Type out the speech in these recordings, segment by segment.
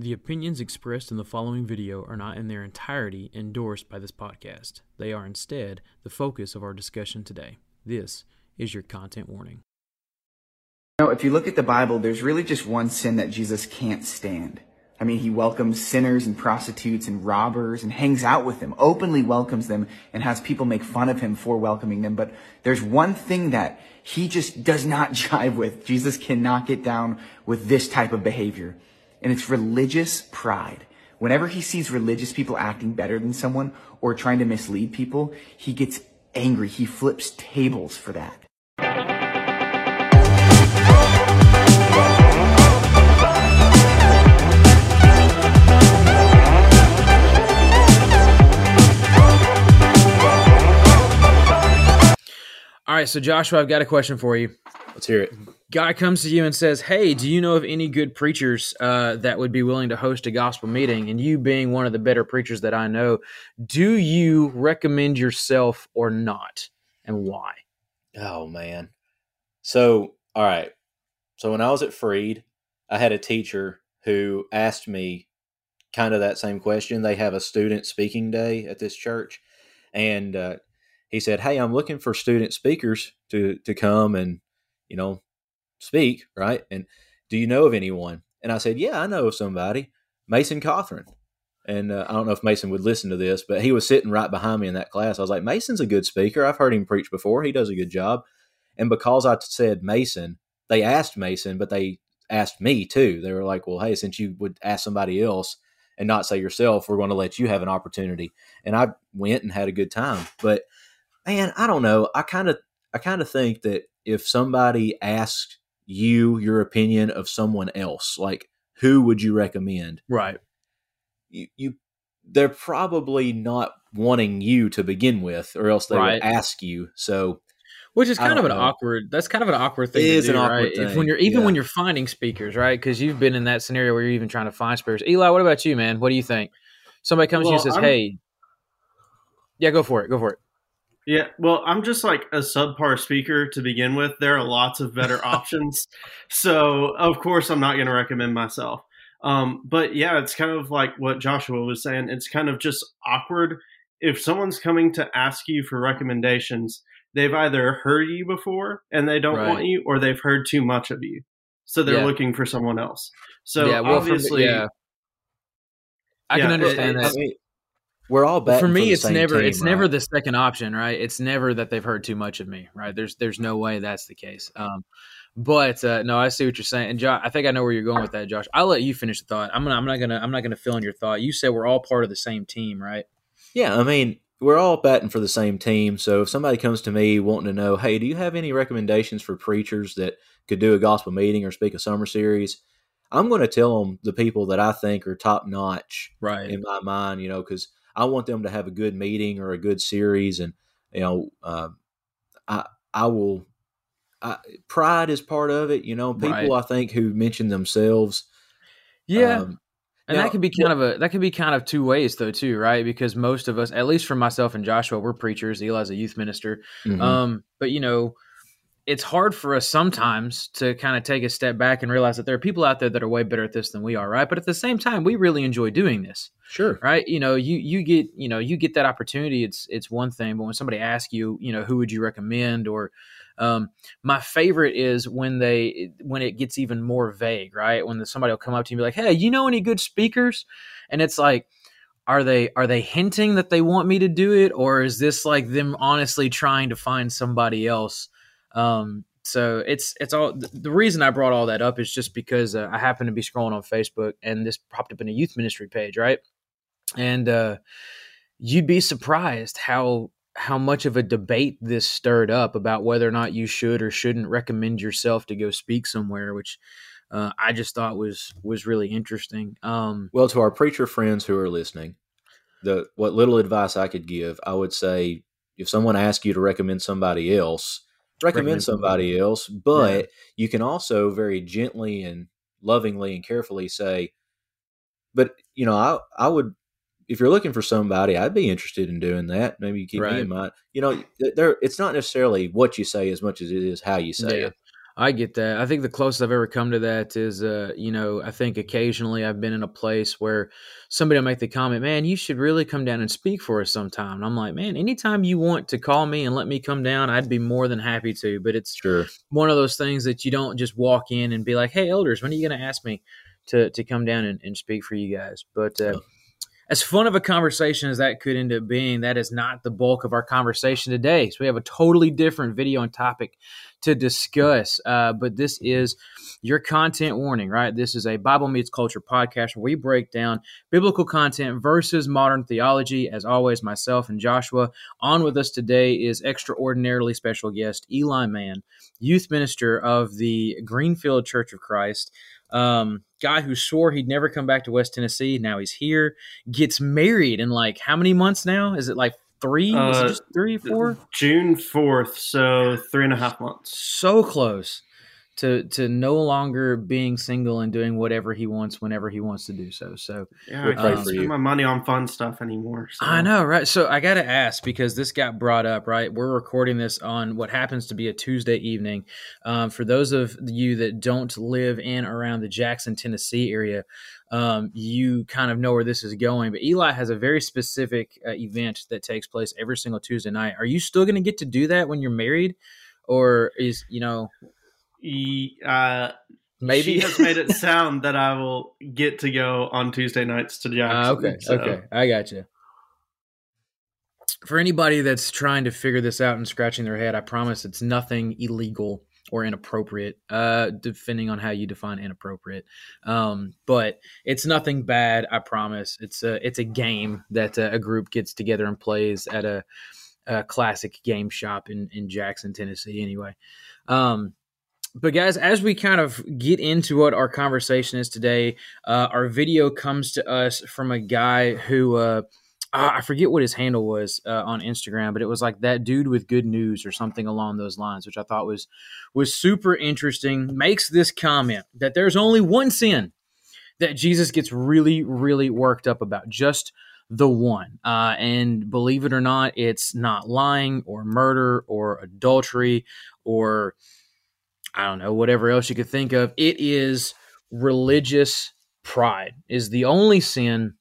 The opinions expressed in the following video are not in their entirety endorsed by this podcast. They are instead the focus of our discussion today. This is your content warning. Know, if you look at the Bible, there's really just one sin that Jesus can't stand. I mean, he welcomes sinners and prostitutes and robbers and hangs out with them, openly welcomes them and has people make fun of him for welcoming them. But there's one thing that he just does not jive with. Jesus cannot get down with this type of behavior. And it's religious pride. Whenever he sees religious people acting better than someone or trying to mislead people, he gets angry. He flips tables for that. All right, so Joshua, I've got a question for you. Let's hear it. Guy comes to you and says, "Hey, do you know of any good preachers uh, that would be willing to host a gospel meeting?" And you, being one of the better preachers that I know, do you recommend yourself or not, and why? Oh man. So, all right. So when I was at Freed, I had a teacher who asked me kind of that same question. They have a student speaking day at this church, and uh, he said, "Hey, I'm looking for student speakers to to come and you know speak, right? And do you know of anyone?" And I said, "Yeah, I know of somebody, Mason Cothran." And uh, I don't know if Mason would listen to this, but he was sitting right behind me in that class. I was like, "Mason's a good speaker. I've heard him preach before. He does a good job." And because I said Mason, they asked Mason, but they asked me too. They were like, "Well, hey, since you would ask somebody else." And not say yourself, we're going to let you have an opportunity. And I went and had a good time. But man, I don't know. I kind of I kind of think that if somebody asked you your opinion of someone else, like who would you recommend? Right. You, you they're probably not wanting you to begin with, or else they Right. would ask you. So Which is kind of an know. awkward. That's kind of an awkward thing. It to do, an awkward right? If thing, when you're even yeah. when you're finding speakers, right? Because you've been in that scenario where you're even trying to find speakers. Eli, what about you, man? What do you think? Somebody comes to you and says, I'm- "Hey, yeah, go for it, go for it." Yeah, well, I'm just like a subpar speaker to begin with. There are lots of better options. So, of course, I'm not going to recommend myself. Um, but yeah, it's kind of like what Joshua was saying. It's kind of just awkward. If someone's coming to ask you for recommendations, they've either heard you before and they don't Right. want you, or they've heard too much of you. So they're Yeah. looking for someone else. So yeah, well, me- obviously, yeah, I Yeah, can understand it- that. We're all But batting for me, the it's never team, it's never the second option, right? It's never that they've heard too much of me, right? There's there's no way that's the case. Um, but uh, no, I see what you're saying, and Josh, I think I know where you're going with that, Josh. I'll let you finish the thought. I'm gonna I'm not gonna I'm not gonna fill in your thought. You said we're all part of the same team, right? Yeah, I mean, we're all batting for the same team. So if somebody comes to me wanting to know, hey, do you have any recommendations for preachers that could do a gospel meeting or speak a summer series? I'm going to tell them the people that I think are top notch Right. in my mind, you know, because I want them to have a good meeting or a good series, and you know, uh, I I will. I, pride is part of it, you know. People Right. I think who mention themselves, Yeah. um, And Now, that could be kind of a that could be kind of two ways though too, right? Because most of us, at least for myself and Joshua, we're preachers. Eli's a youth minister. mhm. Um, but you know, it's hard for us sometimes to kind of take a step back and realize that there are people out there that are way better at this than we are, right? But at the same time, we really enjoy doing this, sure, right? You know, you you get you know you get that opportunity. It's it's one thing, but when somebody asks you, you know, who would you recommend or um, my favorite is when they when it gets even more vague, right? When somebody will come up to you and be like, "Hey, you know any good speakers?" And it's like, are they are they hinting that they want me to do it, or is this like them honestly trying to find somebody else? Um, so it's it's all the reason I brought all that up is just because uh, I happened to be scrolling on Facebook and this popped up in a youth ministry page, right? And uh, you'd be surprised how how much of a debate this stirred up about whether or not you should or shouldn't recommend yourself to go speak somewhere, which uh, I just thought was was really interesting. Um, Well, to our preacher friends who are listening, the what little advice I could give, I would say if someone asks you to recommend somebody else, recommend, somebody else, but you can also very gently and lovingly and carefully say, but you know, I I would if you're looking for somebody, I'd be interested in doing that. Maybe you keep Right. me in mind. You know, there it's not necessarily what you say as much as it is how you say Yeah. it. I get that. I think the closest I've ever come to that is, uh, you know, I think occasionally I've been in a place where somebody will make the comment, man, you should really come down and speak for us sometime. And I'm like, man, anytime you want to call me and let me come down, I'd be more than happy to. But it's Sure. one of those things that you don't just walk in and be like, hey, elders, when are you going to ask me to, to come down and, and speak for you guys? But, uh, as fun of a conversation as that could end up being, that is not the bulk of our conversation today. So we have a totally different video and topic to discuss. Uh, but this is your content warning, right? This is a Bible Meets Culture podcast where we break down biblical content versus modern theology. As always, myself and Joshua. On with us today is extraordinarily special guest Eli Mann, youth minister of the Greenfield Church of Christ. Um, guy who swore he'd never come back to West Tennessee. Now he's here. Gets married in like how many months now? Is it like three? It Uh, just three, four? June fourth, so three and a half months. So close to to no longer being single and doing whatever he wants whenever he wants to do so. So Yeah, I can't for spend my money on fun stuff anymore. So. I know, right? So I got to ask because this got brought up, right? We're recording this on what happens to be a Tuesday evening. Um, for those of you that don't live in around the Jackson, Tennessee area, um, you kind of know where this is going. But Eli has a very specific uh, event that takes place every single Tuesday night. Are you still going to get to do that when you're married, or is you know uh, maybe she has made it sound that I will get to go on Tuesday nights to Jackson. Ah, okay, so- okay, I got you. For anybody that's trying to figure this out and scratching their head, I promise it's nothing illegal or inappropriate, uh, depending on how you define inappropriate. Um, but it's nothing bad. I promise. It's a it's a game that uh, a group gets together and plays at a, a classic game shop in in Jackson, Tennessee. Anyway. Um, but guys, as we kind of get into what our conversation is today, uh, our video comes to us from a guy who uh, I forget what his handle was uh, on Instagram, but it was like that dude with good news or something along those lines, which I thought was was super interesting. Makes this comment that there's only one sin that Jesus gets really, really worked up about, just the one. Uh, and believe it or not, it's not lying or murder or adultery or I don't know, whatever else you could think of. It is religious pride, is the only sin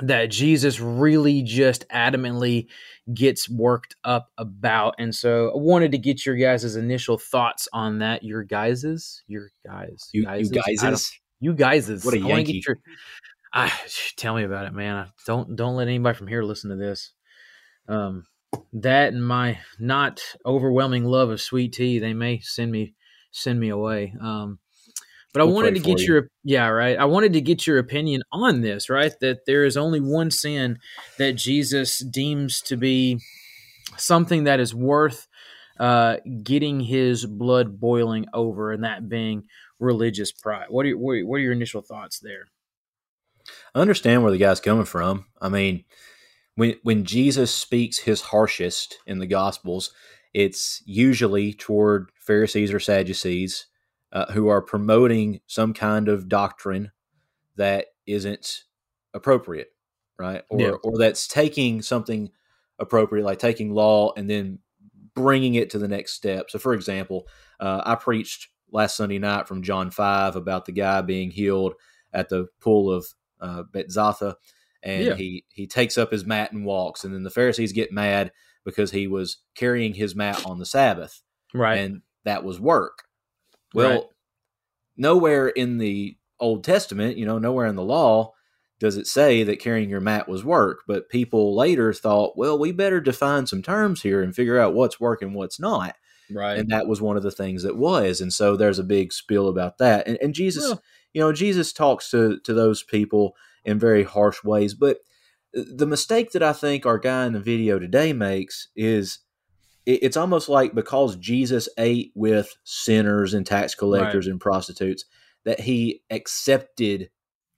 that Jesus really just adamantly gets worked up about. And so I wanted to get your guys' initial thoughts on that. Your guys's? Your guys. You, you guys's? guys I don't- is You guys's. What a I Yankee. Your, ah, tell me about it, man. Don't don't let anybody from here listen to this. Um, that and my not overwhelming love of sweet tea, they may send me send me away. Um, but I We'll wanted to get you. your yeah right. I wanted to get your opinion on this. Right, that there is only one sin that Jesus deems to be something that is worth uh, getting his blood boiling over, and that being religious pride. What are your, what are, what are your initial thoughts there? I understand where the guy's coming from. I mean, when when Jesus speaks his harshest in the Gospels, it's usually toward Pharisees or Sadducees uh, who are promoting some kind of doctrine that isn't appropriate, right? Or Yeah. or that's taking something appropriate, like taking law and then bringing it to the next step. So, for example, uh, I preached last Sunday night from John five about the guy being healed at the pool of uh, Bethzatha, and Yeah. he he takes up his mat and walks, and then the Pharisees get mad because he was carrying his mat on the Sabbath, Right. and that was work. Well, Right. nowhere in the Old Testament, you know, nowhere in the law does it say that carrying your mat was work. But people later thought, well, we better define some terms here and figure out what's work and what's not. right. And that was one of the things that was. And so there's a big spill about that. And, and Jesus, you know, Jesus talks to, to those people in very harsh ways. But uh, the mistake that I think our guy in the video today makes is it's almost like because Jesus ate with sinners and tax collectors and prostitutes that he accepted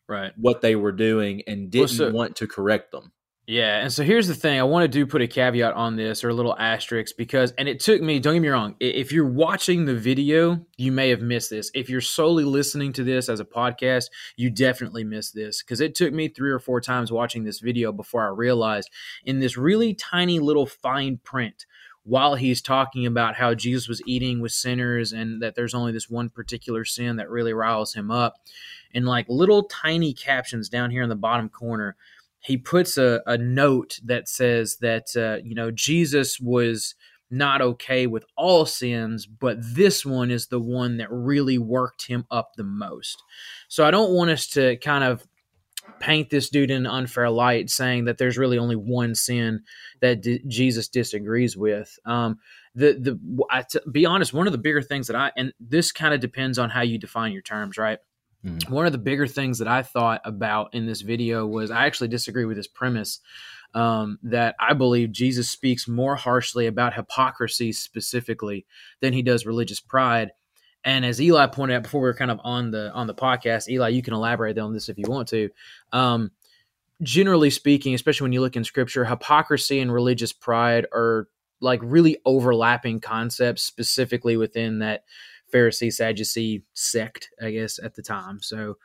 right. what they were doing and didn't so- want to correct them. Yeah, and so here's the thing. I want to do put a caveat on this or a little asterisk because, and it took me. Don't get me wrong. If you're watching the video, you may have missed this. If you're solely listening to this as a podcast, you definitely missed this because it took me three or four times watching this video before I realized in this really tiny little fine print while he's talking about how Jesus was eating with sinners and that there's only this one particular sin that really riles him up, in like little tiny captions down here in the bottom corner, he puts a, a note that says that uh, you know Jesus was not okay with all sins, but this one is the one that really worked him up the most. So I don't want us to kind of paint this dude in an unfair light, saying that there's really only one sin that D- Jesus disagrees with. Um, the the I, to be honest, one of the bigger things that I and this kind of depends on how you define your terms, right? Mm-hmm. One of the bigger things that I thought about in this video was I actually disagree with this premise um, that I believe Jesus speaks more harshly about hypocrisy specifically than he does religious pride. And as Eli pointed out before, we are kind of on the on the podcast. Eli, you can elaborate on this if you want to. Um, generally speaking, especially when you look in Scripture, hypocrisy and religious pride are like really overlapping concepts, specifically within that Pharisee Sadducee sect, I guess at the time. So,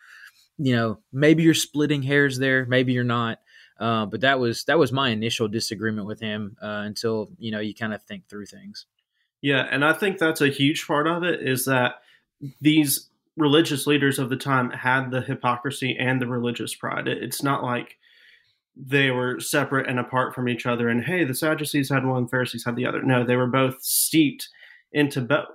you know, maybe you're splitting hairs there, maybe you're not. Uh, but that was that was my initial disagreement with him uh, until you know you kind of think through things. Yeah, and I think that's a huge part of it is that these religious leaders of the time had the hypocrisy and the religious pride. It's not like they were separate and apart from each other and hey, the Sadducees had one, Pharisees had the other. No, they were both steeped into both.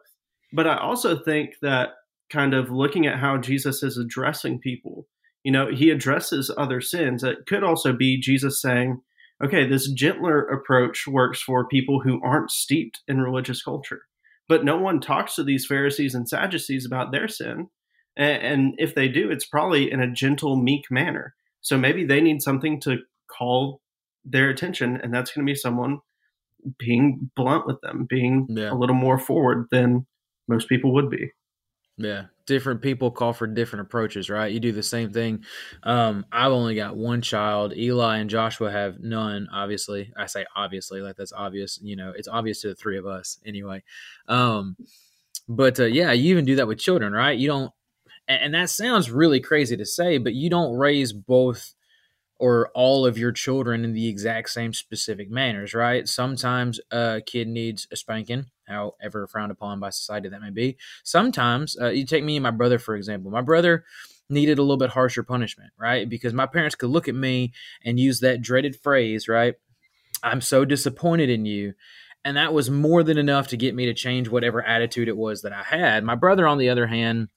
But I also think that kind of looking at how Jesus is addressing people you know, he addresses other sins. It could also be Jesus saying, okay, this gentler approach works for people who aren't steeped in religious culture. But no one talks to these Pharisees and Sadducees about their sin. And if they do, it's probably in a gentle, meek manner. So maybe they need something to call their attention, and that's going to be someone being blunt with them, being yeah. a little more forward than most people would be. Yeah, different people call for different approaches, right? You do the same thing. Um, I've only got one child. Eli and Joshua have none. Obviously, I say obviously, like that's obvious. You know, it's obvious to the three of us anyway. Um, but uh, yeah, you even do that with children, right? You don't, and, and that sounds really crazy to say, but you don't raise both or all of your children in the exact same specific manners, right? Sometimes a kid needs a spanking, however frowned upon by society that may be. Sometimes, uh, you take me and my brother, for example. My brother needed a little bit harsher punishment, right? Because my parents could look at me and use that dreaded phrase, right? I'm so disappointed in you. And that was more than enough to get me to change whatever attitude it was that I had. My brother, on the other hand,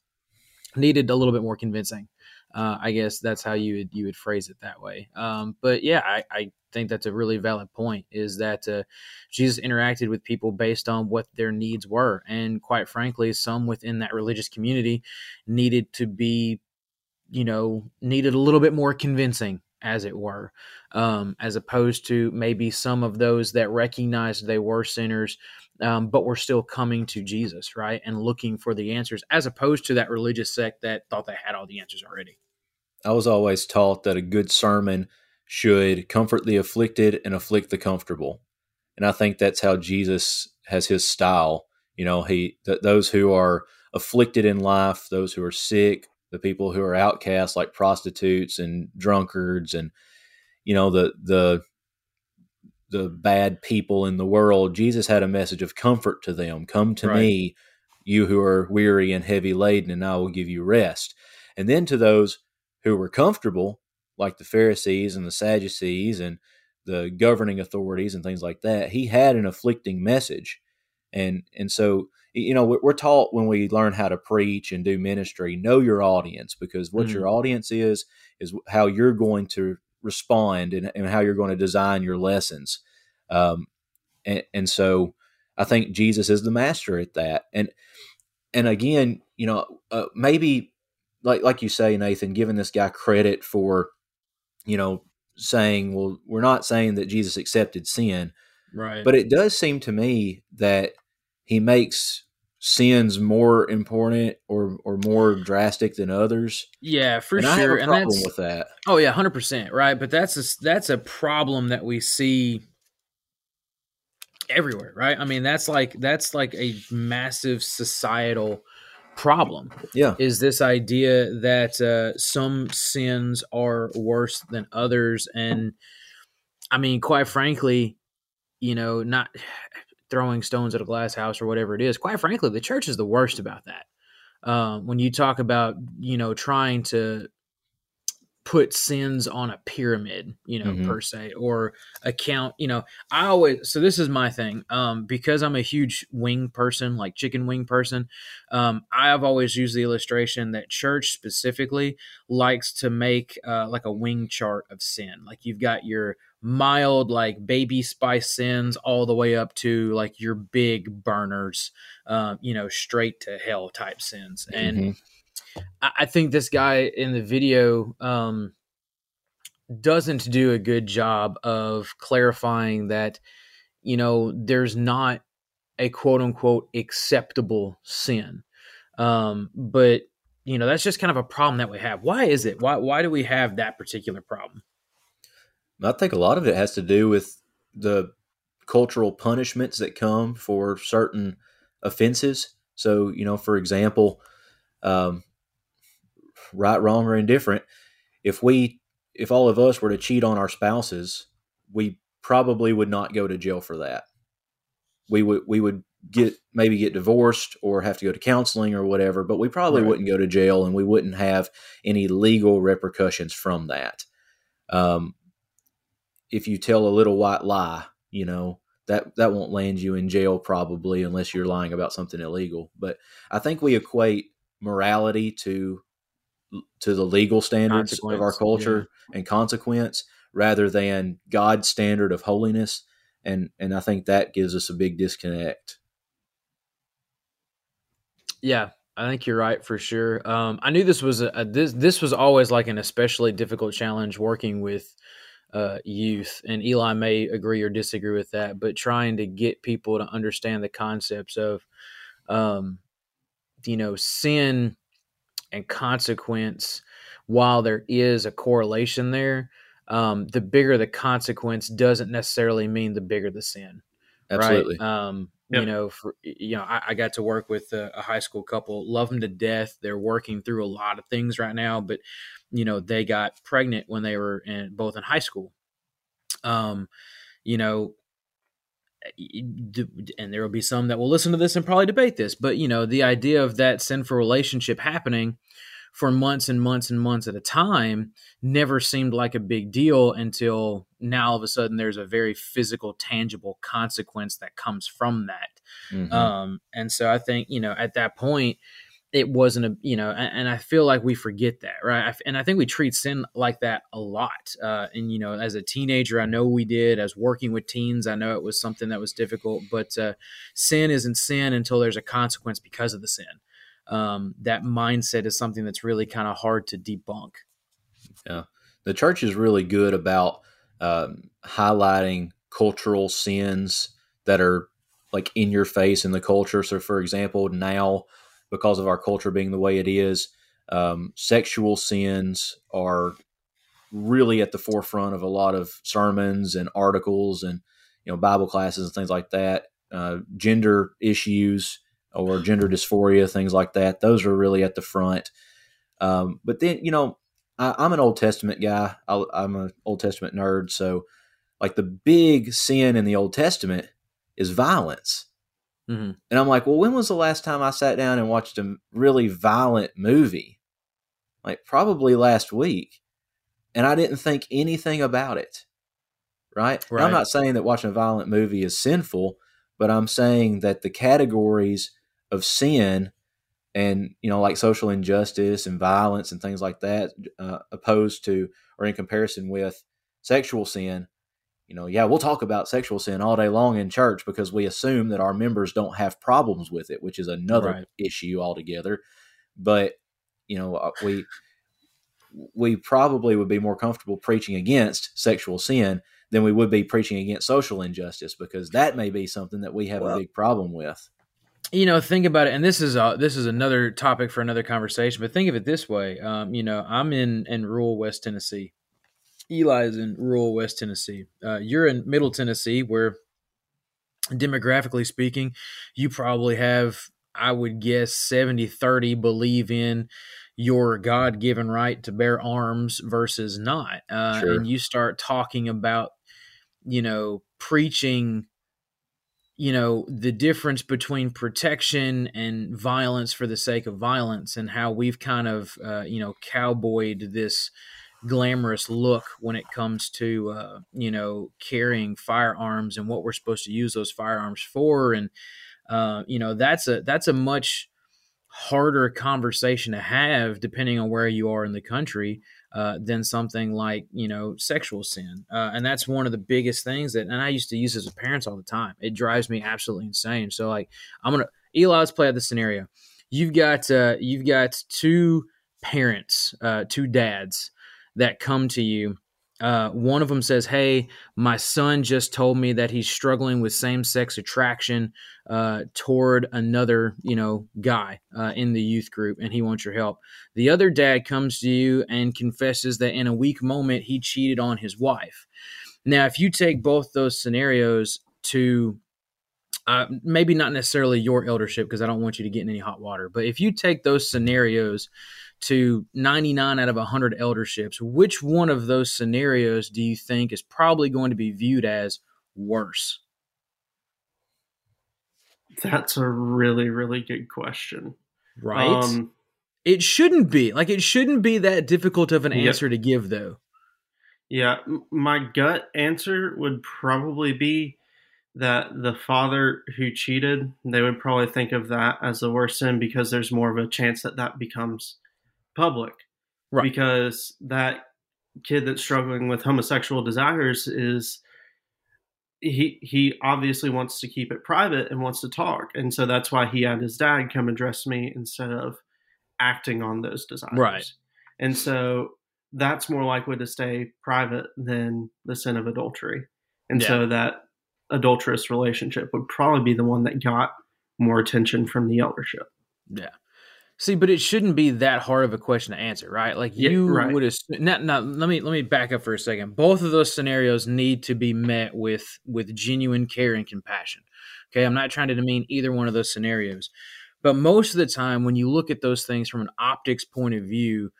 needed a little bit more convincing. Uh, I guess that's how you would you would phrase it that way. Um, but yeah, I, I, think that's a really valid point. Is that uh, Jesus interacted with people based on what their needs were, and quite frankly, some within that religious community needed to be, you know, needed a little bit more convincing, as it were, um, as opposed to maybe some of those that recognized they were sinners. Um, but were still coming to Jesus, right, and looking for the answers, as opposed to that religious sect that thought they had all the answers already. I was always taught that a good sermon should comfort the afflicted and afflict the comfortable. And I think that's how Jesus has his style. You know, he th- those who are afflicted in life, those who are sick, the people who are outcasts like prostitutes and drunkards and you know the the the bad people in the world. Jesus had a message of comfort to them. Come to right. me, you who are weary and heavy laden, and I will give you rest. And then to those who were comfortable, like the Pharisees and the Sadducees and the governing authorities and things like that, he had an afflicting message. And and so you know we're taught when we learn how to preach and do ministry, know your audience because what mm-hmm. your audience is is how you're going to respond and, and how you're going to design your lessons. Um, and, and so I think Jesus is the master at that. And and again, you know, uh, maybe like like you say, Nathan, giving this guy credit for, you know, saying, well, we're not saying that Jesus accepted sin, right? But it does seem to me that he makes sins more important or or more drastic than others. Yeah, for and sure. I have a and problem with that. Oh yeah, hundred percent. Right, but that's a, that's a problem that we see everywhere. Right. I mean, that's like that's like a massive societal problem. Yeah. Is this idea that uh, some sins are worse than others. And I mean, quite frankly, you know, not throwing stones at a glass house or whatever it is. Quite frankly, the church is the worst about that. Um, when you talk about you know trying to put sins on a pyramid, you know, Mhm. per se, or account, you know, I always, so this is my thing. Um, because I'm a huge wing person, like chicken wing person, um, I've always used the illustration that church specifically likes to make, uh, like a wing chart of sin. Like you've got your mild, like baby spice sins all the way up to like your big burners, um, you know, straight to hell type sins. And, Mhm. I think this guy in the video um, doesn't do a good job of clarifying that, you know, there's not a quote unquote acceptable sin. Um, but, you know, that's just kind of a problem that we have. Why is it? Why, why do we have that particular problem? I think a lot of it has to do with the cultural punishments that come for certain offenses. So, you know, for example, um, right, wrong, or indifferent, if we, if all of us were to cheat on our spouses, we probably would not go to jail for that. We would, we would get maybe get divorced or have to go to counseling or whatever, but we probably Right. wouldn't go to jail and we wouldn't have any legal repercussions from that. Um, if you tell a little white lie, you know, that that won't land you in jail probably unless you're lying about something illegal. But I think we equate morality to to the legal standards of our culture and consequence rather than God's standard of holiness. And and I think that gives us a big disconnect. Yeah, I think you're right for sure. Um, I knew this was a, a this this was always like an especially difficult challenge working with uh, youth, and Eli may agree or disagree with that. But trying to get people to understand the concepts of, um, you know, sin and consequence, while there is a correlation there, um, the bigger the consequence doesn't necessarily mean the bigger the sin Absolutely. right? Um, Yep. You know, for you know, I, I got to work with a, a high school couple, love them to death. They're working through a lot of things right now, but you know, they got pregnant when they were in both in high school. Um, you know, and there will be some that will listen to this and probably debate this, but you know, the idea of that sinful relationship happening for months and months and months at a time never seemed like a big deal until now all of a sudden there's a very physical tangible consequence that comes from that Mhm. um and so i think you know at that point it wasn't a you know and, and i feel like we forget that right and i think we treat sin like that a lot uh and you know as a teenager i know we did as working with teens i know it was something that was difficult but uh sin isn't sin until there's a consequence because of the sin um that mindset is something that's really kind of hard to debunk Yeah. the church is really good about um, highlighting cultural sins that are like in your face in the culture. So, for example, now because of our culture being the way it is, um, sexual sins are really at the forefront of a lot of sermons and articles and you know Bible classes and things like that. Uh, gender issues or gender dysphoria, things like that. Those are really at the front. Um, but then you know I, I'm an Old Testament guy. I, I'm an Old Testament nerd. So, like the big sin in the Old Testament is violence. Mhm. And I'm like, well, when was the last time I sat down and watched a really violent movie? Like probably last week, and I didn't think anything about it. Right? And I'm not saying that watching a violent movie is sinful, but I'm saying that the categories of sin and you know like social injustice and violence and things like that uh, opposed to or in comparison with sexual sin you know yeah we'll talk about sexual sin all day long in church because we assume that our members don't have problems with it which is another Right. issue altogether. But you know uh, we we probably would be more comfortable preaching against sexual sin than we would be preaching against social injustice because that may be something that we have a big problem with. You know think about it and this is uh this is another topic for another conversation but think of it this way um you know i'm in in rural west tennessee eli is in rural west tennessee uh you're in middle tennessee where demographically speaking you probably have i would guess 70 30 believe in your god-given right to bear arms versus not uh Sure. and you start talking about you know preaching you know the difference between protection and violence for the sake of violence and how we've kind of uh, you know cowboyed this glamorous look when it comes to uh, you know carrying firearms and what we're supposed to use those firearms for. And uh, you know that's a that's a much harder conversation to have depending on where you are in the country uh, than something like you know sexual sin. Uh, and that's one of the biggest things that and i used to use as a parents all the time. It drives me absolutely insane. So like i'm gonna eli let's play out the scenario. You've got uh, you've got two parents uh, two dads that come to you uh, one of them says, "Hey, my son just told me that he's struggling with same-sex attraction uh, toward another, you know, guy uh, in the youth group, and he wants your help." The other dad comes to you and confesses that in a weak moment he cheated on his wife. Now, if you take both those scenarios to uh, maybe not necessarily your eldership, because I don't want you to get in any hot water, but if you take those scenarios to 99 out of 100 elderships, which one of those scenarios do you think is probably going to be viewed as worse? That's a really, really good question. Right? Um, it shouldn't be. Like, it shouldn't be that difficult of an answer to give, though. Yeah. My gut answer would probably be that the father who cheated, they would probably think of that as the worst sin because there's more of a chance that that becomes public. Right. Because that kid that's struggling with homosexual desires is he he obviously wants to keep it private and wants to talk and so that's why he had his dad come address me instead of acting on those desires right and so that's more likely to stay private than the sin of adultery and yeah. so that adulterous relationship would probably be the one that got more attention from the eldership yeah See, but it shouldn't be that hard of a question to answer, right? Like you yeah, right. would assume. Not, not, let me let me back up for a second. Both of those scenarios need to be met with with genuine care and compassion. Okay, I'm not trying to demean either one of those scenarios, but most of the time, when you look at those things from an optics point of view,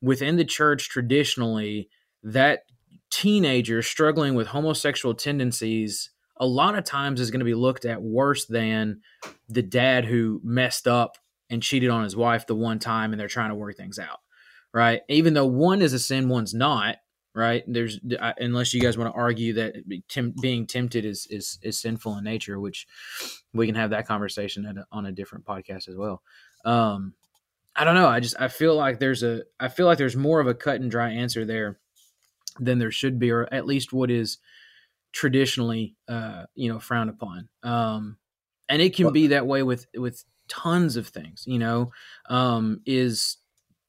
within the church traditionally, that teenager struggling with homosexual tendencies a lot of times is going to be looked at worse than the dad who messed up and cheated on his wife the one time and they're trying to work things out right? Even though one is a sin one's not right? There's unless you guys want to argue that being tempted is, is is sinful in nature which we can have that conversation a, on a different podcast as well. Um i don't know i just i feel like there's a i feel like there's more of a cut and dry answer there than there should be or at least what is traditionally uh you know frowned upon. Um and it can well, be that way with with tons of things you know um, is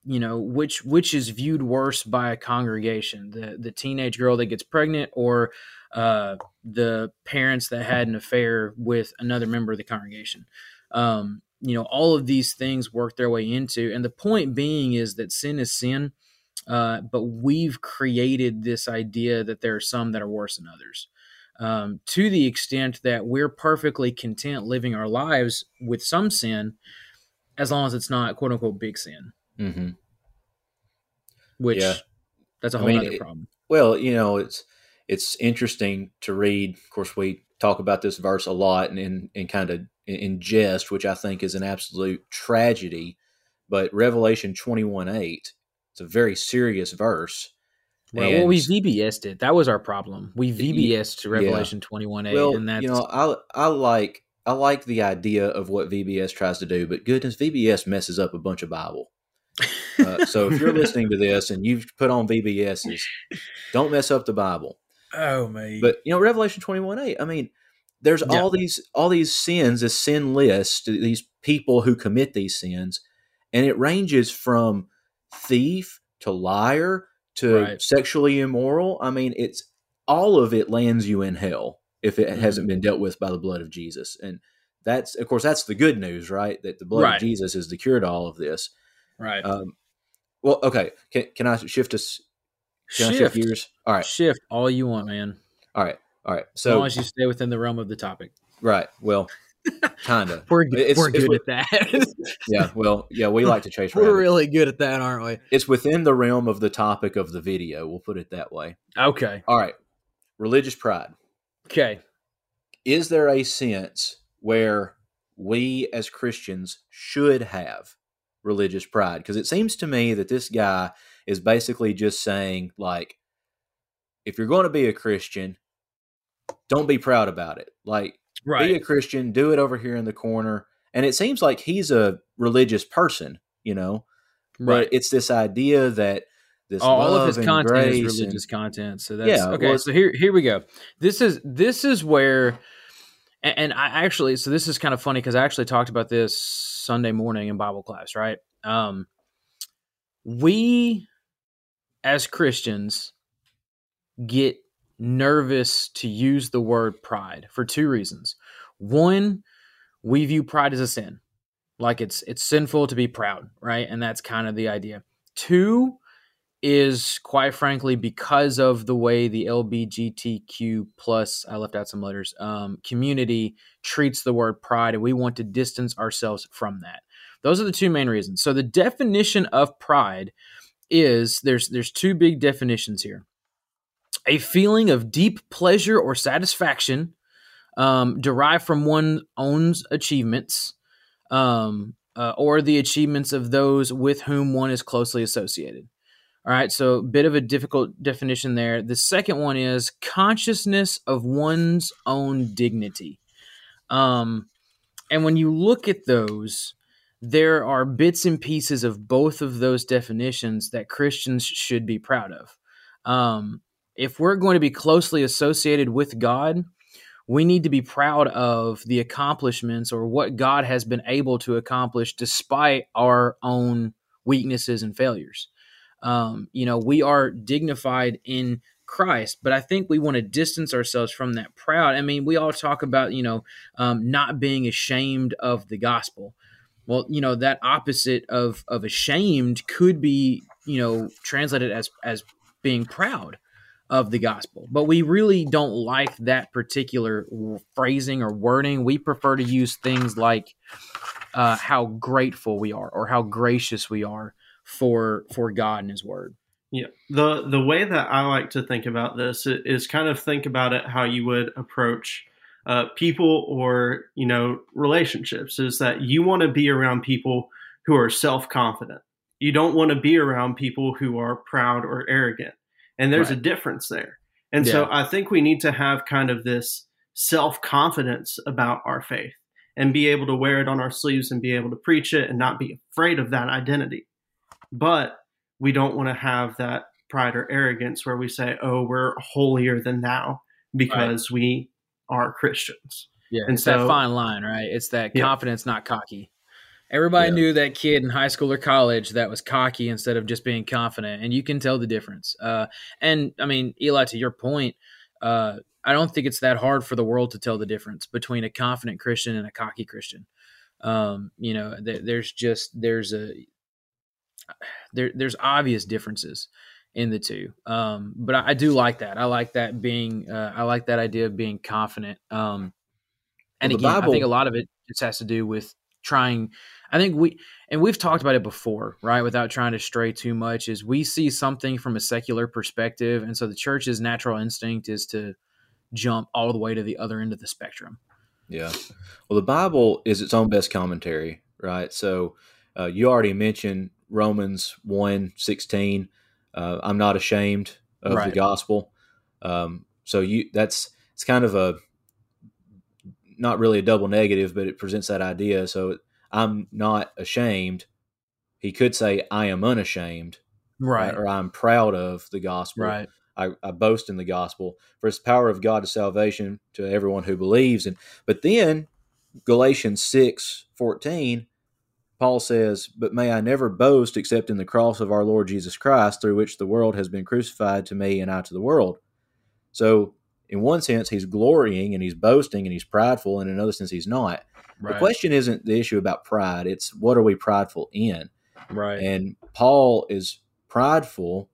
you know which which is viewed worse by a congregation the the teenage girl that gets pregnant or uh, the parents that had an affair with another member of the congregation. Um, you know all of these things work their way into and the point being is that sin is sin uh, but we've created this idea that there are some that are worse than others um, to the extent that we're perfectly content living our lives with some sin as long as it's not quote unquote big sin. Mm-hmm. Which yeah. that's a whole I mean, other it, problem. Well, you know, it's it's interesting to read. Of course, we talk about this verse a lot and in, in kind of in jest, which I think is an absolute tragedy. But Revelation twenty one eight, it's a very serious verse well, well, we VBS'd it. That was our problem. We VBS'd to Revelation yeah. 21 8. Well, and that's... you know, I, I like I like the idea of what VBS tries to do, but goodness, VBS messes up a bunch of Bible. Uh, so if you're listening to this and you've put on VBSs, don't mess up the Bible. Oh man! But you know, Revelation 21 8. I mean, there's yeah. all these all these sins, a sin list, these people who commit these sins, and it ranges from thief to liar to right. sexually immoral. I mean, it's all of it lands you in hell if it mm-hmm. hasn't been dealt with by the blood of Jesus. And that's, of course, that's the good news, right? That the blood right. of Jesus is the cure to all of this. Right. Um, well, okay. Can, can I shift us? Can shift. Shift gears? All right. Shift all you want, man. All right. All right. So, as long as you stay within the realm of the topic. Right. Well, kind of. we're it's, we're good at that. yeah, well, yeah, we like to chase. We're really good at that, aren't we? It's within the realm of the topic of the video. We'll put it that way. Okay. All right. Religious pride. Okay. is there a sense where we as Christians should have religious pride? Because it seems to me that this guy is basically just saying, like, if you're going to be a Christian, don't be proud about it. Like, right. be a Christian, do it over here in the corner. And it seems like he's a religious person, you know, right. but it's this idea that this all of his content is religious and- content. So that's Yeah, okay. well, so here here we go. This is this is where and, and I actually so this is kind of funny because I actually talked about this Sunday morning in Bible class, right? Um we as Christians get nervous to use the word pride for two reasons. One, we view pride as a sin. Like it's it's sinful to be proud, right? And that's kind of the idea. Two is quite frankly because of the way the LBGTQ plus I left out some letters um, community treats the word pride, and we want to distance ourselves from that. Those are the two main reasons. So the definition of pride is there's there's two big definitions here. A feeling of deep pleasure or satisfaction um, derived from one's own achievements um, uh, or the achievements of those with whom one is closely associated. All right, so a bit of a difficult definition there. The second one is consciousness of one's own dignity. Um, and when you look at those, there are bits and pieces of both of those definitions that Christians should be proud of. Um, if we're going to be closely associated with God, we need to be proud of the accomplishments or what God has been able to accomplish despite our own weaknesses and failures. Um, you know, we are dignified in Christ, but I think we want to distance ourselves from that proud. I mean, we all talk about, you know, um, not being ashamed of the gospel. Well, you know, that opposite of of ashamed could be, you know, translated as as being proud of the gospel. But we really don't like that particular phrasing or wording. We prefer to use things like uh, how grateful we are or how gracious we are for for God and His Word. Yeah. The the way that I like to think about this is kind of think about it how you would approach uh, people or you know relationships. Is that you want to be around people who are self confident. You don't want to be around people who are proud or arrogant. And there's a difference there. And so I think we need to have kind of this self confidence about our faith and be able to wear it on our sleeves and be able to preach it and not be afraid of that identity. But we don't want to have that pride or arrogance where we say, oh, we're holier than thou because we are Christians. Yeah, And it's that so- fine line, right? It's that Yeah. confidence, not cocky. Everybody Yeah. knew that kid in high school or college that was cocky instead of just being confident, and you can tell the difference. Uh, and I mean, Eli, to your point, uh, I don't think it's that hard for the world to tell the difference between a confident Christian and a cocky Christian. Um, you know, th- there's just there's a there there's obvious differences in the two. Um, but I, I do like that. I like that being uh, I like that idea of being confident. Um, and Well, again, I think a lot of it just has to do with trying. I think we and we've talked about it before, right? Without trying to stray too much, is we see something from a secular perspective, and so the church's natural instinct is to jump all the way to the other end of the spectrum. Yeah. Well, the Bible is its own best commentary, right? So uh, you already mentioned Romans 1 16. Uh, I'm not ashamed of Right. the gospel. Um, so you that's it's kind of a not really a double negative, but it presents that idea. So I'm not ashamed. He could say, I am unashamed, uh, Right. or I'm proud of the gospel. right, I, I boast in the gospel for its power of God to salvation to everyone who believes. And but then Galatians six fourteen, Paul says, But may I never boast except in the cross of our Lord Jesus Christ, through which the world has been crucified to me and I to the world. So in one sense he's glorying and he's boasting and he's prideful, and in another sense he's not. right, The question isn't the issue about pride, it's what are we prideful in? right, And Paul is prideful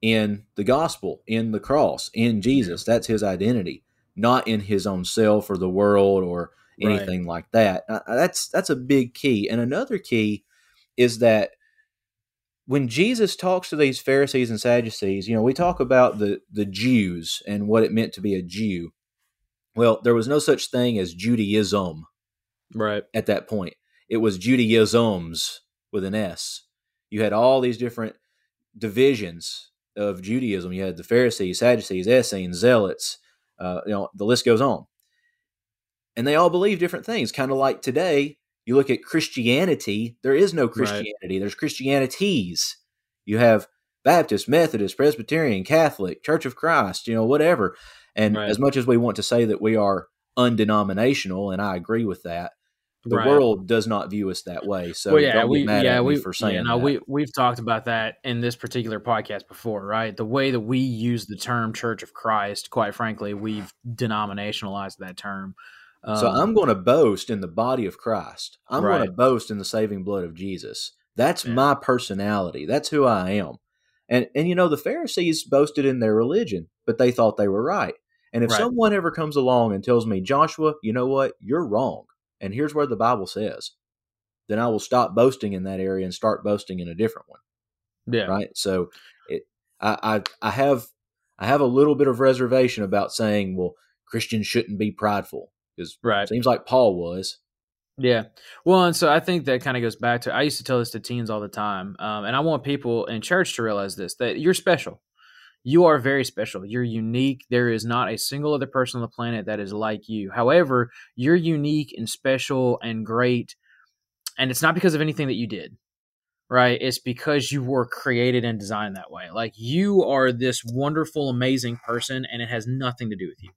in the gospel, in the cross, in Jesus. That's his identity, not in his own self or the world or Right. anything like that. That's that's a big key. And another key is that when Jesus talks to these Pharisees and Sadducees, you know, we talk about the the Jews and what it meant to be a Jew. Well, there was no such thing as Judaism Right. at that point. It was Judaisms with an S. You had all these different divisions of Judaism. You had the Pharisees, Sadducees, Essenes, Zealots. Uh, you know, the list goes on. And they all believe different things. Kind of like today, you look at Christianity. There is no Christianity. There's Christianities. You have Baptist, Methodist, Presbyterian, Catholic, Church of Christ. You know, whatever. And Right. as much as we want to say that we are undenominational, and I agree with that, the Right. world does not view us that way. So well, yeah, we yeah at me we for saying yeah, no, that. we we've talked about that in this particular podcast before, right? The way that we use the term Church of Christ, quite frankly, we've denominationalized that term. So Um, I'm going to boast in the body of Christ. I'm going to boast in the saving blood of Jesus. That's Yeah. my personality. That's who I am. And and you know the Pharisees boasted in their religion, but they thought they were right. And if Right. someone ever comes along and tells me, Joshua, you know what, you're wrong, and here's where the Bible says, then I will stop boasting in that area and start boasting in a different one. yeah, right? So it, I, I, I have, I have a little bit of reservation about saying, well, Christians shouldn't be prideful because right. seems like Paul was. Yeah. Well, and so I think that kind of goes back to I used to tell this to teens all the time. Um, and I want people in church to realize this that you're special. You are very special. You're unique. There is not a single other person on the planet that is like you. However, you're unique and special and great. And it's not because of anything that you did, right? It's because you were created and designed that way. Like you are this wonderful, amazing person, and it has nothing to do with you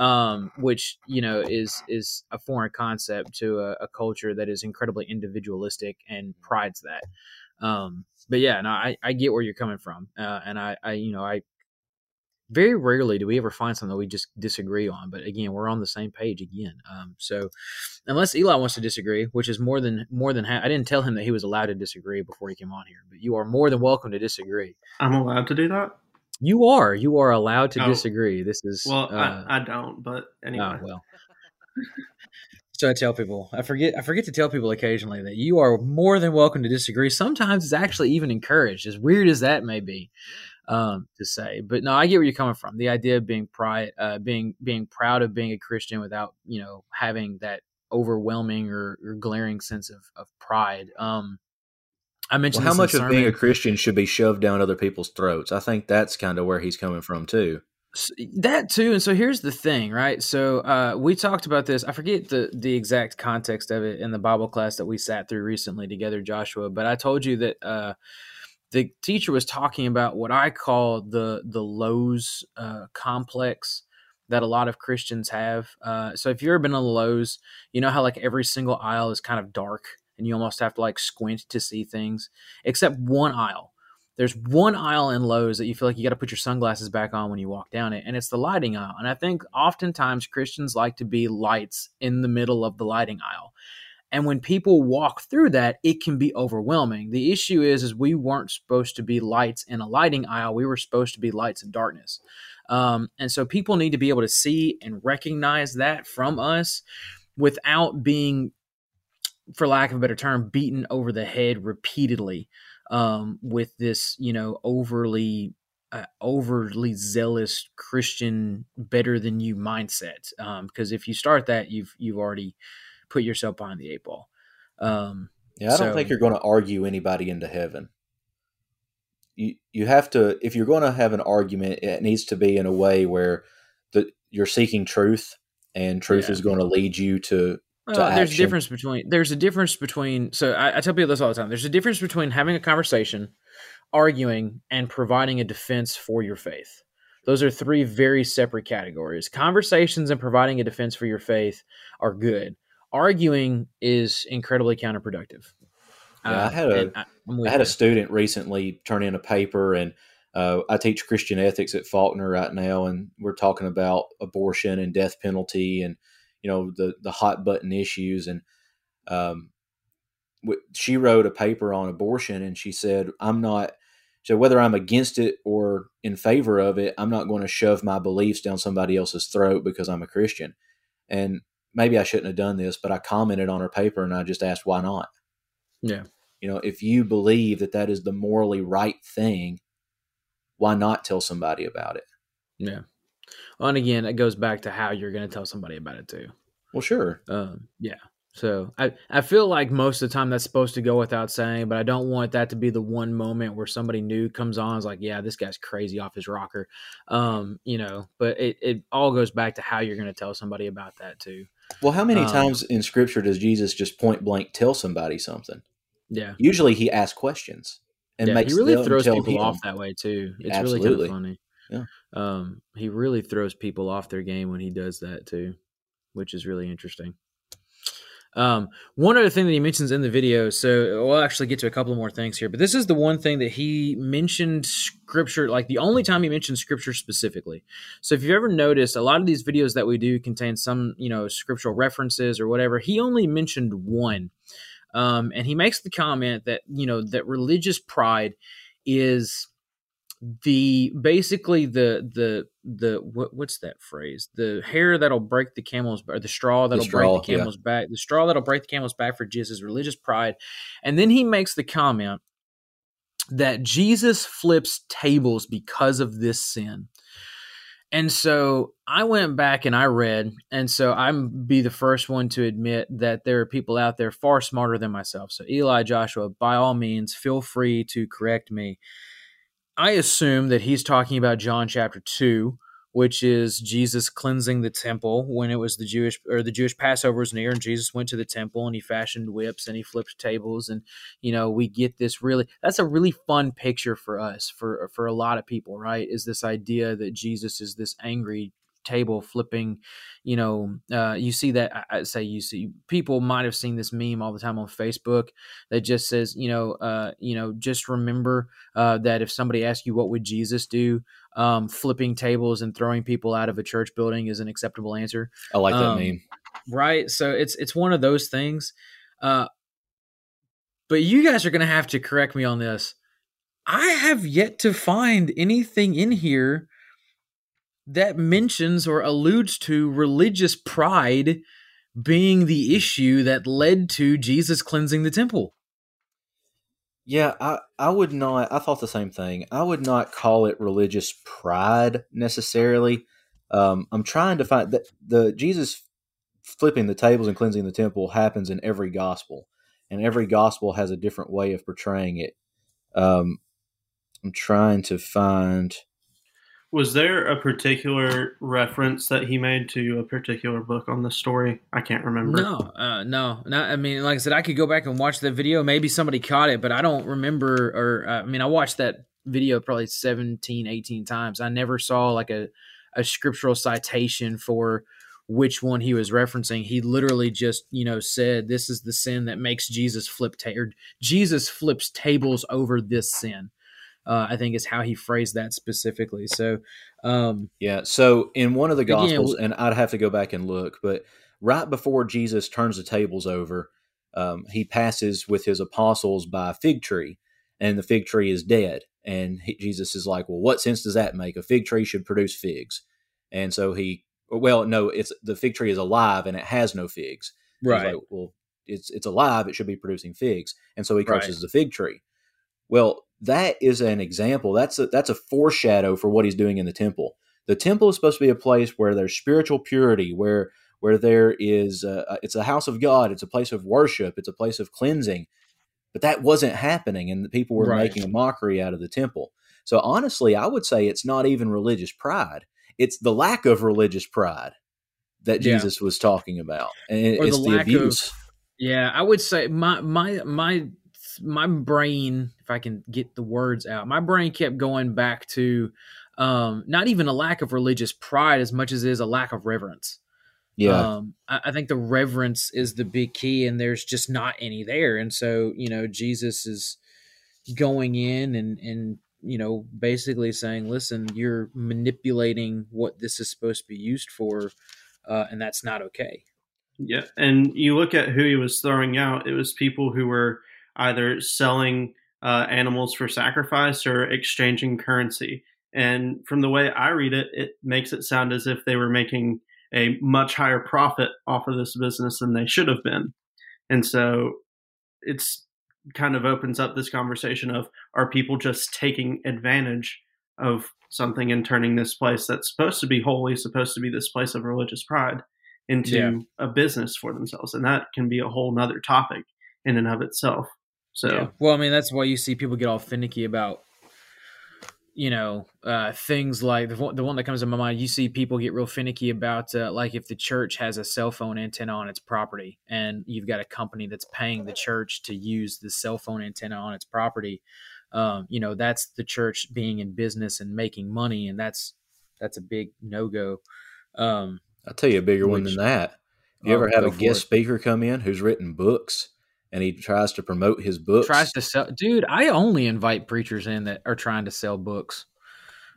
um, which you know is is a foreign concept to a, a culture that is incredibly individualistic and prides that. Um, but yeah, no, I, I get where you're coming from, uh, and I, I you know I very rarely do we ever find something that we just disagree on. But again, we're on the same page again. Um, so unless Eli wants to disagree, which is more than more than ha- I didn't tell him that he was allowed to disagree before he came on here, but you are more than welcome to disagree. I'm allowed to do that. You are you are allowed to Oh. disagree. This is Well, uh, I, I don't, but anyway. Oh well. so I tell people, I forget, I forget to tell people occasionally that you are more than welcome to disagree. Sometimes it's actually even encouraged, as weird as that may be, um, to say. But no, I get where you're coming from. The idea of being pride, uh, being being proud of being a Christian without you know having that overwhelming or, or glaring sense of of pride. Um, I Well, how much of being a. Christian should be shoved down other people's throats? I think that's kind of where he's coming from too. That too and so here's the thing right so uh, we talked about this i forget the the exact context of it in the bible class that we sat through recently together joshua but i told you that uh, the teacher was talking about what i call the the lowe's uh, complex that a lot of christians have uh, so if you've ever been on the lowe's you know how like every single aisle is kind of dark and you almost have to like squint to see things except one aisle there's one aisle in Lowe's that you feel like you got to put your sunglasses back on when you walk down it, and it's the lighting aisle. And I think oftentimes Christians like to be lights in the middle of the lighting aisle. And when people walk through that, it can be overwhelming. The issue is, is we weren't supposed to be lights in a lighting aisle. We were supposed to be lights in darkness. Um, and so people need to be able to see and recognize that from us without being, for lack of a better term, beaten over the head repeatedly um, with this, you know, overly uh, overly zealous Christian better than you mindset. Because if you start that, you've you've already put yourself behind the eight ball. Um, Yeah, I don't think you're going to argue anybody into heaven. You you have to if you're going to have an argument, it needs to be in a way where the you're seeking truth, and truth Yeah. is going to lead you to Well, there's a difference between there's a difference between so I, I tell people this all the time. There's a difference between having a conversation, arguing, and providing a defense for your faith. Those are three very separate categories. Conversations and providing a defense for your faith are good. Arguing is incredibly counterproductive. Yeah, I had a- I, I had a student recently turn in a paper, and uh, I teach Christian ethics at Faulkner right now, and we're talking about abortion and death penalty, and you know the the hot button issues. And um, w- she wrote a paper on abortion, and she said, "I'm not." So whether I'm against it or in favor of it, I'm not going to shove my beliefs down somebody else's throat because I'm a Christian. And maybe I shouldn't have done this, but I commented on her paper and I just asked why not. Yeah. You know, if you believe that that is the morally right thing, why not tell somebody about it? Yeah. And again, it goes back to how you're going to tell somebody about it too. Well, sure. Um, yeah. So I, I feel like most of the time that's supposed to go without saying, but I don't want that to be the one moment where somebody new comes on is like, yeah, this guy's crazy off his rocker. Um, you know, but it, it all goes back to how you're going to tell somebody about that too. Well, how many Um, times in scripture does Jesus just point blank tell somebody something? Yeah. Usually he asks questions and yeah, makes he really throws people him. off that way too. It's really kind of funny. Yeah. Um, he really throws people off their game when he does that too, which is really interesting. Um, one other thing that he mentions in the video, so we'll actually get to a couple more things here, but this is the one thing that he mentioned scripture, like the only time he mentioned scripture specifically. So if you've ever noticed, a lot of these videos that we do contain some, you know, scriptural references or whatever. He only mentioned one. Um, and he makes the comment that, you know, that religious pride is the basically the the the what, what's that phrase the hair that'll break the camel's back, or the straw that'll straw, break the yeah. camel's back the straw that'll break the camel's back for jesus religious pride and then he makes the comment that jesus flips tables because of this sin and so I went back and I read, and so I'm be the first one to admit that there are people out there far smarter than myself. So Eli Joshua, by all means, feel free to correct me. I assume that he's talking about John chapter two, which is Jesus cleansing the temple when it was the Jewish or the Jewish Passover was near, and Jesus went to the temple and he fashioned whips and he flipped tables, and you know we get this really that's a really fun picture for us for for a lot of people, right? Is this idea that Jesus is this angry table flipping you know uh, you see that I, say you see people might have seen this meme all the time on facebook that just says you know uh, you know just remember uh, that if somebody asks you what would jesus do? Um, flipping tables and throwing people out of a church building is an acceptable answer. I like that Um, meme. right? So it's it's one of those things. Uh but you guys are gonna have to correct me on this. I have yet to find anything in here that mentions or alludes to religious pride being the issue that led to jesus cleansing the temple Yeah, I, I would not. I thought the same thing. I would not call it religious pride necessarily. Um, I'm trying to find that the Jesus flipping the tables and cleansing the temple happens in every gospel, and every gospel has a different way of portraying it. Um, I'm trying to find. Was there a particular reference that he made to a particular book on the story? I can't remember. No, uh, no, no. I mean, like I said, I could go back and watch the video. Maybe somebody caught it, but I don't remember. Or uh, I mean, I watched that video probably 17, 18 times. I never saw like a a scriptural citation for which one he was referencing. He literally just, you know, said this is the sin that makes Jesus flip ta- Jesus flips tables over this sin. Uh, I think is how he phrased that specifically. So, um, Yeah. So in one of the gospels, w- and I'd have to go back and look, but right before Jesus turns the tables over, um, he passes with his apostles by a fig tree, and the fig tree is dead. And he, Jesus is like, "Well, what sense does that make? A fig tree should produce figs." And so he, well, no, it's the fig tree is alive and it has no figs. He's like, well, it's it's alive; it should be producing figs. And so he Right. curses the fig tree. Well, that is an example. That's a, that's a foreshadow for what he's doing in the temple. The temple is supposed to be a place where there's spiritual purity, where where there is uh, it's a house of God, it's a place of worship, it's a place of cleansing. But that wasn't happening, and the people were Right. making a mockery out of the temple. So honestly, I would say it's not even religious pride; it's the lack of religious pride that Yeah. Jesus was talking about, and Or it's the the, lack of- Yeah, I would say my my my my brain, if I can get the words out, my brain kept going back to um, not even a lack of religious pride as much as it is a lack of reverence. yeah, Um, I, I think the reverence is the big key, and there's just not any there. And so, you know, Jesus is going in and and you know basically saying, "Listen, you're manipulating what this is supposed to be used for, uh, and that's not okay." Yeah, and you look at who he was throwing out. It was people who were either selling uh, animals for sacrifice or exchanging currency. And from the way I read it, it makes it sound as if they were making a much higher profit off of this business than they should have been. And so it's kind of opens up this conversation of are people just taking advantage of something and turning this place that's supposed to be holy, supposed to be this place of religious pride, into Yeah. a business for themselves, and that can be a whole nother topic in and of itself. So Yeah. Well, I mean, that's why you see people get all finicky about, you know, uh, things like the one, the one that comes to my mind. You see people get real finicky about, uh, like, if the church has a cell phone antenna on its property, and you've got a company that's paying the church to use the cell phone antenna on its property. Um, you know, that's the church being in business and making money, and that's that's a big no go. Um, I'll tell you a bigger one than that. You Oh, ever have a guest it. speaker come in who's written books and he tries to promote his books? tries to sell, dude. I only invite preachers in that are trying to sell books.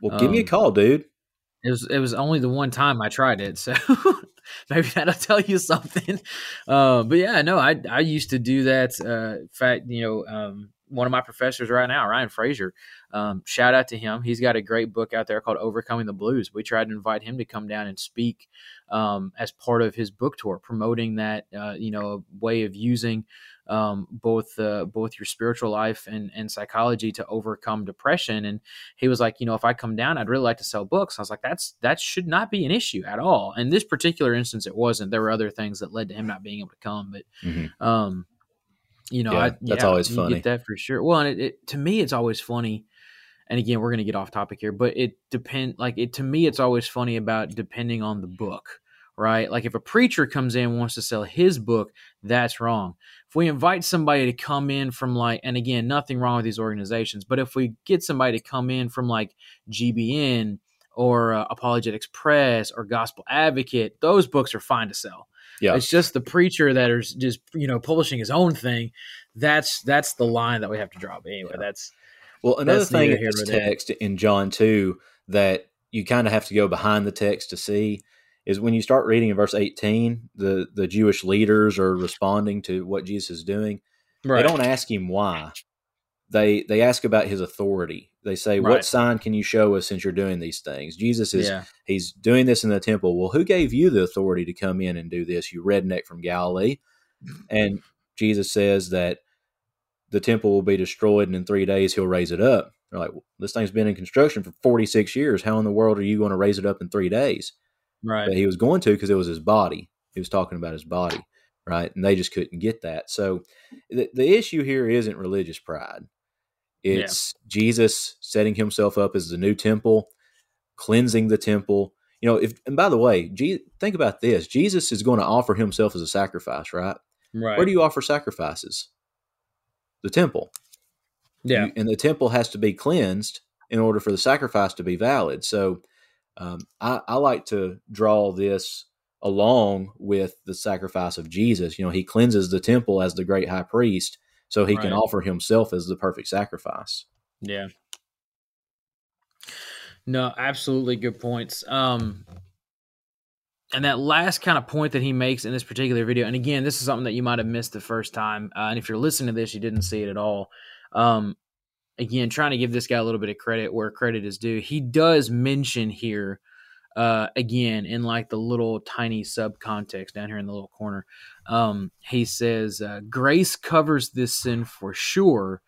well, give me a um, call, dude. It was it was only the one time I tried it, so maybe that'll tell you something. Uh, but yeah, no, I I used to do that. Uh, in fact, you know, um, one of my professors right now, Ryan Fraser. um, shout out to him. He's got a great book out there called Overcoming the Blues. We tried to invite him to come down and speak um, as part of his book tour, promoting that uh, you know way of using um, both uh, both your spiritual life and and psychology to overcome depression. And he was like, you know, if I come down, I'd really like to sell books. I was like, that's that should not be an issue at all. In this particular instance, it wasn't. There were other things that led to him not being able to come, but Mhm. um, you know, Yeah, I, that's yeah, always you funny. Get that for sure. Well, and it, it to me, it's always funny. And again, we're going to get off topic here, but it depend like it to me. It's always funny about depending on the book, right? Like if a preacher comes in and wants to sell his book, that's wrong. If we invite somebody to come in from like, and again, nothing wrong with these organizations, but if we get somebody to come in from like GBN or uh, Apologetics Press or Gospel Advocate, those books are fine to sell. Yeah. It's just the preacher that is just you know publishing his own thing. That's that's the line that we have to draw. But anyway, that's Well, another That's thing in this text in John 2 that you kind of have to go behind the text to see is when you start reading in verse 18, the, the Jewish leaders are responding to what Jesus is doing. They don't ask him why. They they ask about his authority. They say, Right. "What sign can you show us since you're doing these things?" Jesus is yeah, he's doing this in the temple. Well, who gave you the authority to come in and do this, you redneck from Galilee? And Jesus says that the temple will be destroyed and in three days he'll raise it up. They're like, well, this thing's been in construction for 46 years. How in the world are you going to raise it up in three days? Right. But he was going to because it was his body. He was talking about his body, right? And they just couldn't get that. So the, the issue here isn't religious pride. It's Jesus setting himself up as the new temple, cleansing the temple. You know, if and by the way, Je- think about this: Jesus is going to offer himself as a sacrifice, right? right. Where do you offer sacrifices? The temple. yeah, You- and the temple has to be cleansed in order for the sacrifice to be valid. So um, I, I like to draw this along with the sacrifice of Jesus. You know, he cleanses the temple as the great high priest, so he can offer himself as the perfect sacrifice. yeah. No, absolutely good points. Um, and that last kind of point that he makes in this particular video, and again, this is something that you might have missed the first time, uh, and if you're listening to this, you didn't see it at all. Um, again, trying to give this guy a little bit of credit where credit is due. He does mention here, uh, again, in like the little tiny sub context down here in the little corner. Um, he says, uh, Grace covers this sin for sure,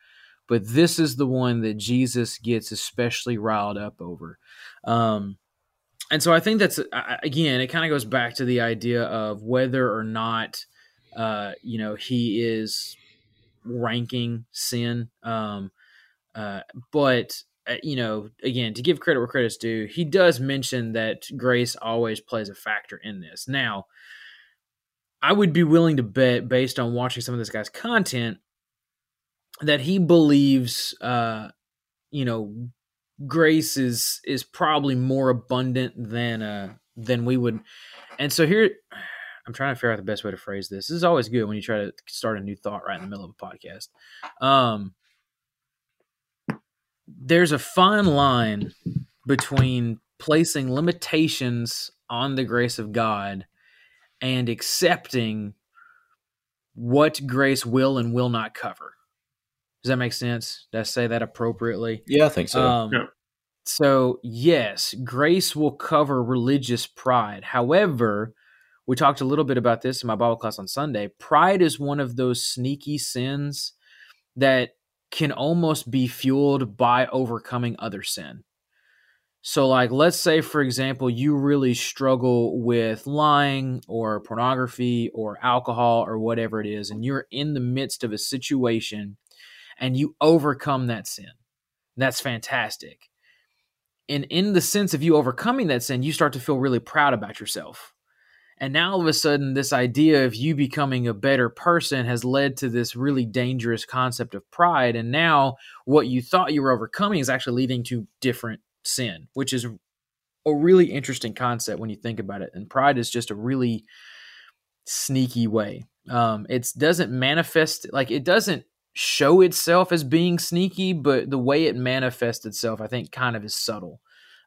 but this is the one that Jesus gets especially riled up over. Um, and so I think that's again, it kind of goes back to the idea of whether or not, uh, you know, he is ranking sin. Um, uh, but uh, you know, again, to give credit where credit's due, he does mention that grace always plays a factor in this. Now, I would be willing to bet, based on watching some of this guy's content, that he believes, uh, you know, grace is is probably more abundant than uh than we would. And so here, I'm trying to figure out the best way to phrase this. This is always good when you try to start a new thought right in the middle of a podcast. Um, there's a fine line between placing limitations on the grace of God and accepting what grace will and will not cover. Does that make sense? Did I say that appropriately? Yeah, I think so. Um, Yeah. So, yes, grace will cover religious pride. However, we talked a little bit about this in my Bible class on Sunday. Pride is one of those sneaky sins that can almost be fueled by overcoming other sin. So, like, let's say, for example, you really struggle with lying or pornography or alcohol or whatever it is, and you're in the midst of a situation and you overcome that sin. That's fantastic. And in the sense of you overcoming that sin, you start to feel really proud about yourself. And now all of a sudden, this idea of you becoming a better person has led to this really dangerous concept of pride. And now what you thought you were overcoming is actually leading to different sin, which is a really interesting concept when you think about it. And pride is just a really sneaky way. Um, it doesn't manifest like it doesn't show itself as being sneaky, but the way it manifests itself, I think, kind of is subtle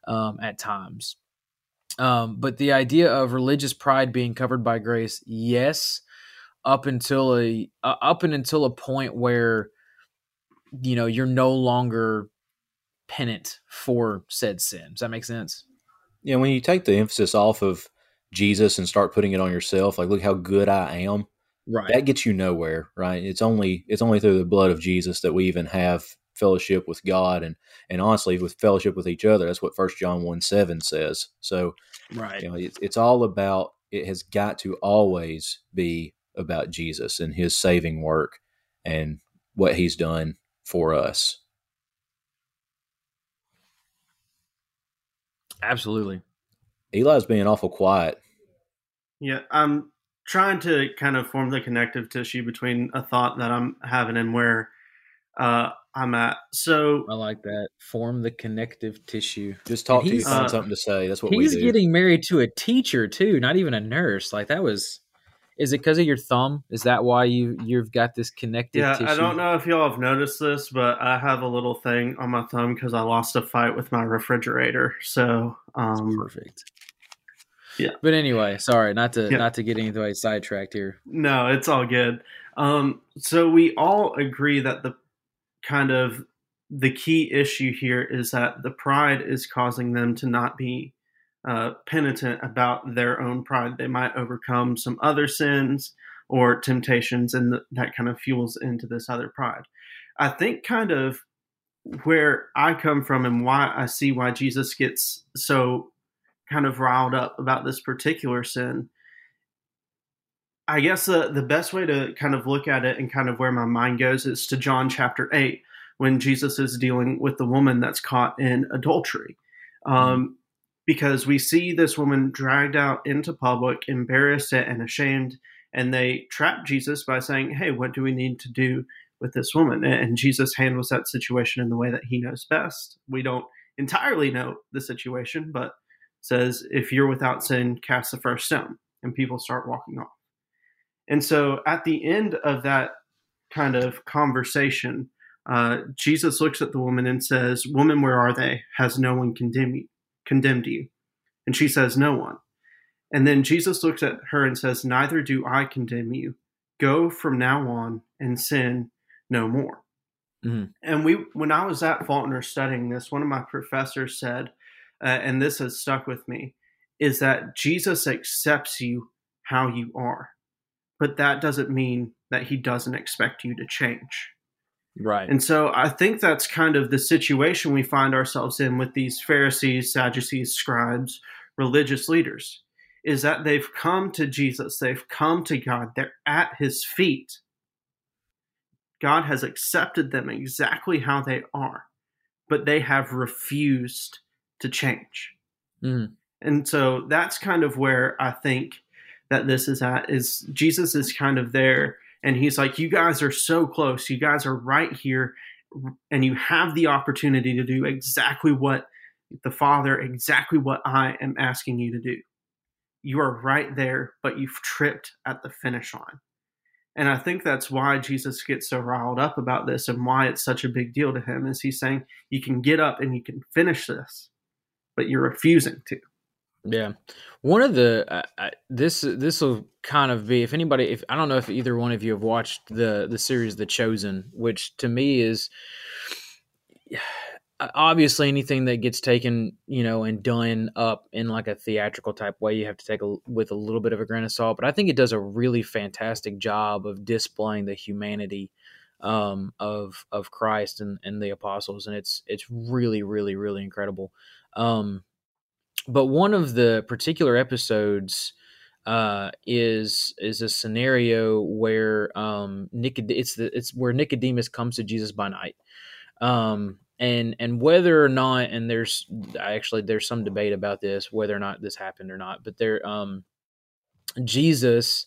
um, at times. Um, but the idea of religious pride being covered by grace, yes, up until a uh, up and until a point where you know you're no longer penitent for said sin. Does that make sense? Yeah, when you take the emphasis off of Jesus and start putting it on yourself, like look how good I am, right? That gets you nowhere, right? It's only it's only through the blood of Jesus that we even have fellowship with God and and honestly with fellowship with each other. That's what First John one seven says. So, right, you know, it's it's all about. It has got to always be about Jesus and His saving work and what He's done for us. Absolutely. Eli's being awful quiet. Yeah, I'm trying to kind of form the connective tissue between a thought that I'm having and where uh, I'm at. So I like that. Form the connective tissue. Just talk to you, find uh, something to say. That's what he's we do. getting married to a teacher too, not even a nurse. Like that was is it because of your thumb? Is that why you you've got this connective? Yeah, tissue? I don't know if y'all have noticed this, but I have a little thing on my thumb because I lost a fight with my refrigerator. So um, perfect. Yeah, but anyway, sorry not to yeah. not to get anybody sidetracked here. No, it's all good. Um, so we all agree that the kind of the key issue here is that the pride is causing them to not be uh, penitent about their own pride. They might overcome some other sins or temptations, and th- that kind of fuels into this other pride. I think kind of where I come from and why I see why Jesus gets so kind of riled up about this particular sin. I guess the, the best way to kind of look at it and kind of where my mind goes is to John chapter 8 when Jesus is dealing with the woman that's caught in adultery. Um, because we see this woman dragged out into public, embarrassed and ashamed, and they trap Jesus by saying, Hey, what do we need to do with this woman? And Jesus handles that situation in the way that he knows best. We don't entirely know the situation, but says, If you're without sin, cast the first stone. And people start walking off. And so at the end of that kind of conversation, uh, Jesus looks at the woman and says, Woman, where are they? Has no one condemned you? condemned you? And she says, No one. And then Jesus looks at her and says, Neither do I condemn you. Go from now on and sin no more. Mm-hmm. And we, when I was at Faulkner studying this, one of my professors said, uh, and this has stuck with me, is that Jesus accepts you how you are, but that doesn't mean that he doesn't expect you to change. Right. And so I think that's kind of the situation we find ourselves in with these Pharisees, Sadducees, scribes, religious leaders, is that they've come to Jesus, they've come to God, they're at his feet. God has accepted them exactly how they are, but they have refused to change. Mm. And so that's kind of where I think that this is at is Jesus is kind of there and he's like, You guys are so close. You guys are right here. And you have the opportunity to do exactly what the Father, exactly what I am asking you to do. You are right there, but you've tripped at the finish line. And I think that's why Jesus gets so riled up about this and why it's such a big deal to him is he's saying you can get up and you can finish this, but you're refusing to. Yeah, one of the uh, I, this this will kind of be if anybody if I don't know if either one of you have watched the the series The Chosen, which to me is obviously anything that gets taken you know and done up in like a theatrical type way you have to take a, with a little bit of a grain of salt but i think it does a really fantastic job of displaying the humanity um, of of christ and, and the apostles and it's it's really really really incredible. Um, but one of the particular episodes uh, is is a scenario where um, Nicod- it's the it's where Nicodemus comes to Jesus by night. Um, and and whether or not and there's actually there's some debate about this whether or not this happened or not but there um jesus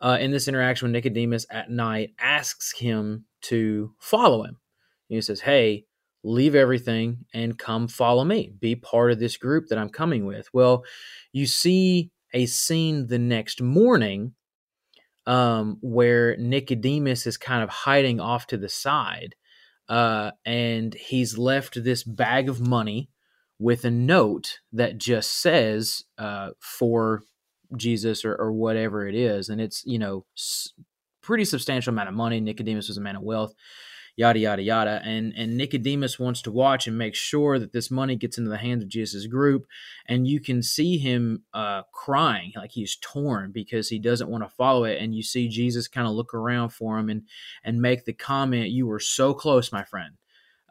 uh, in this interaction with nicodemus at night asks him to follow him he says hey leave everything and come follow me. Be part of this group that i'm coming with. Well you see a scene the next morning um, where nicodemus is kind of hiding off to the side uh, and he's left this bag of money with a note that just says uh, for Jesus or, or, whatever it is, and it's you know s- pretty substantial amount of money. Nicodemus was a man of wealth, yada yada yada, and and Nicodemus wants to watch and make sure that this money gets into the hands of Jesus' group, and you can see him uh, crying like he's torn because he doesn't want to follow it, and you see Jesus kind of look around for him and and make the comment, "You were so close, my friend,"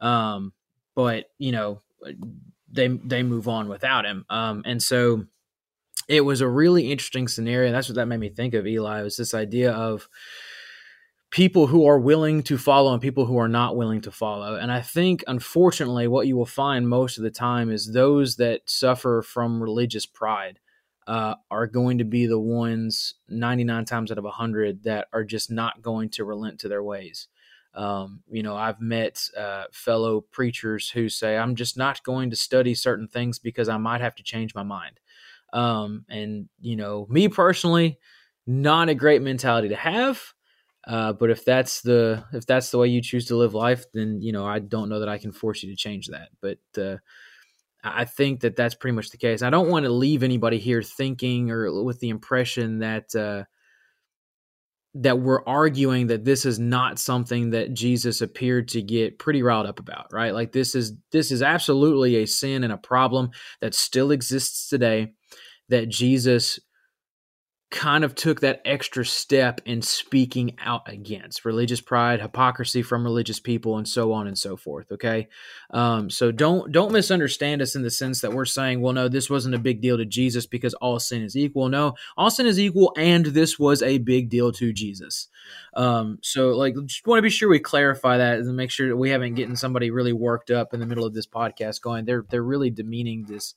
um, but you know they they move on without him, um, and so it was a really interesting scenario. That's what that made me think of. Eli was this idea of people who are willing to follow and people who are not willing to follow. And I think, unfortunately, what you will find most of the time is those that suffer from religious pride uh, are going to be the ones 99 times out of 100 that are just not going to relent to their ways. Um, you know, I've met uh, fellow preachers who say, I'm just not going to study certain things because I might have to change my mind. Um, and, you know, me personally, not a great mentality to have. Uh, but if that's the if that's the way you choose to live life, then you know I don't know that I can force you to change that. But uh, I think that that's pretty much the case. I don't want to leave anybody here thinking or with the impression that uh, that we're arguing that this is not something that Jesus appeared to get pretty riled up about, right? Like this is this is absolutely a sin and a problem that still exists today that Jesus kind of took that extra step in speaking out against religious pride hypocrisy from religious people and so on and so forth okay? Um, so don't don't misunderstand us in the sense that we're saying well no this wasn't a big deal to jesus because all sin is equal. No all sin is equal and this was a big deal to jesus. Um, so like just want to be sure we clarify that and make sure that we haven't getting somebody really worked up in the middle of this podcast going they're they're really demeaning this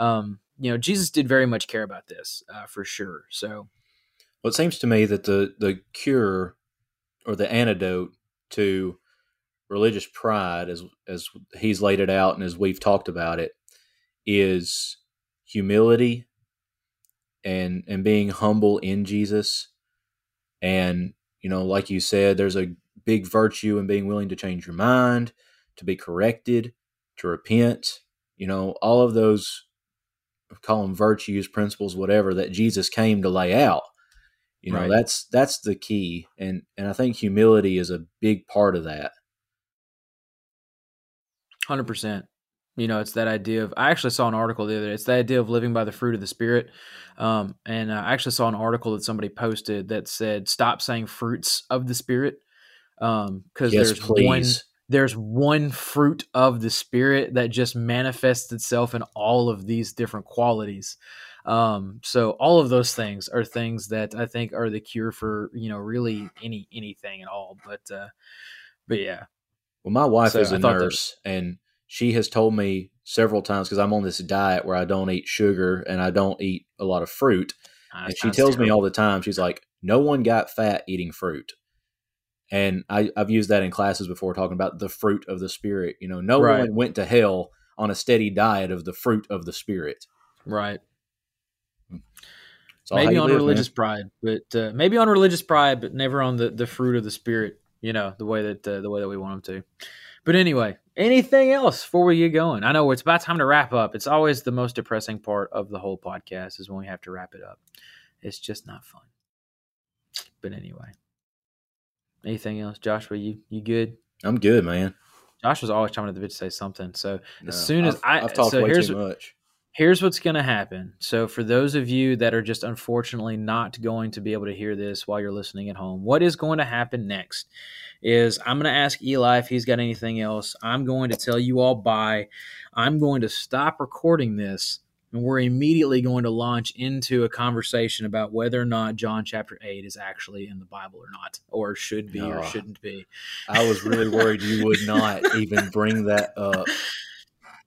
um, you know, Jesus did very much care about this uh, for sure. So, well, it seems to me that the the cure or the antidote to religious pride, as as he's laid it out and as we've talked about it, is humility and and being humble in Jesus. And you know, like you said, there's a big virtue in being willing to change your mind, to be corrected, to repent. You know, all of those call them virtues, principles, whatever that Jesus came to lay out. You know, right. that's that's the key, and and I think humility is a big part of that. Hundred percent. You know, it's that idea of. I actually saw an article the other day. It's the idea of living by the fruit of the spirit. Um, and I actually saw an article that somebody posted that said, "Stop saying fruits of the spirit," because um, yes, there's please. one there's one fruit of the spirit that just manifests itself in all of these different qualities. Um, so all of those things are things that i think are the cure for you know really any anything at all but uh but yeah. Well my wife so is a nurse that, and she has told me several times because i'm on this diet where i don't eat sugar and i don't eat a lot of fruit and she tells terrible. me all the time she's like no one got fat eating fruit and I, have used that in classes before, talking about the fruit of the spirit. You know, no right. one went to hell on a steady diet of the fruit of the spirit. Right. Maybe on live, religious man. pride, but uh, maybe on religious pride, but never on the, the fruit of the spirit. You know, the way that uh, the way that we want them to. But anyway, anything else before we get going? I know it's about time to wrap up. It's always the most depressing part of the whole podcast is when we have to wrap it up. It's just not fun. But anyway, Anything else, Joshua? You you good? I'm good, man. Joshua's always trying to the bit to say something. So no, as soon as I've, I, have talked so way too much. here's what's going to happen. So, for those of you that are just unfortunately not going to be able to hear this while you're listening at home, what is going to happen next is I'm going to ask Eli if he's got anything else. I'm going to tell you all bye. I'm going to stop recording this. And we're immediately going to launch into a conversation about whether or not John chapter 8 is actually in the Bible or not, or should be or shouldn't be. I was really worried you would not even bring that up.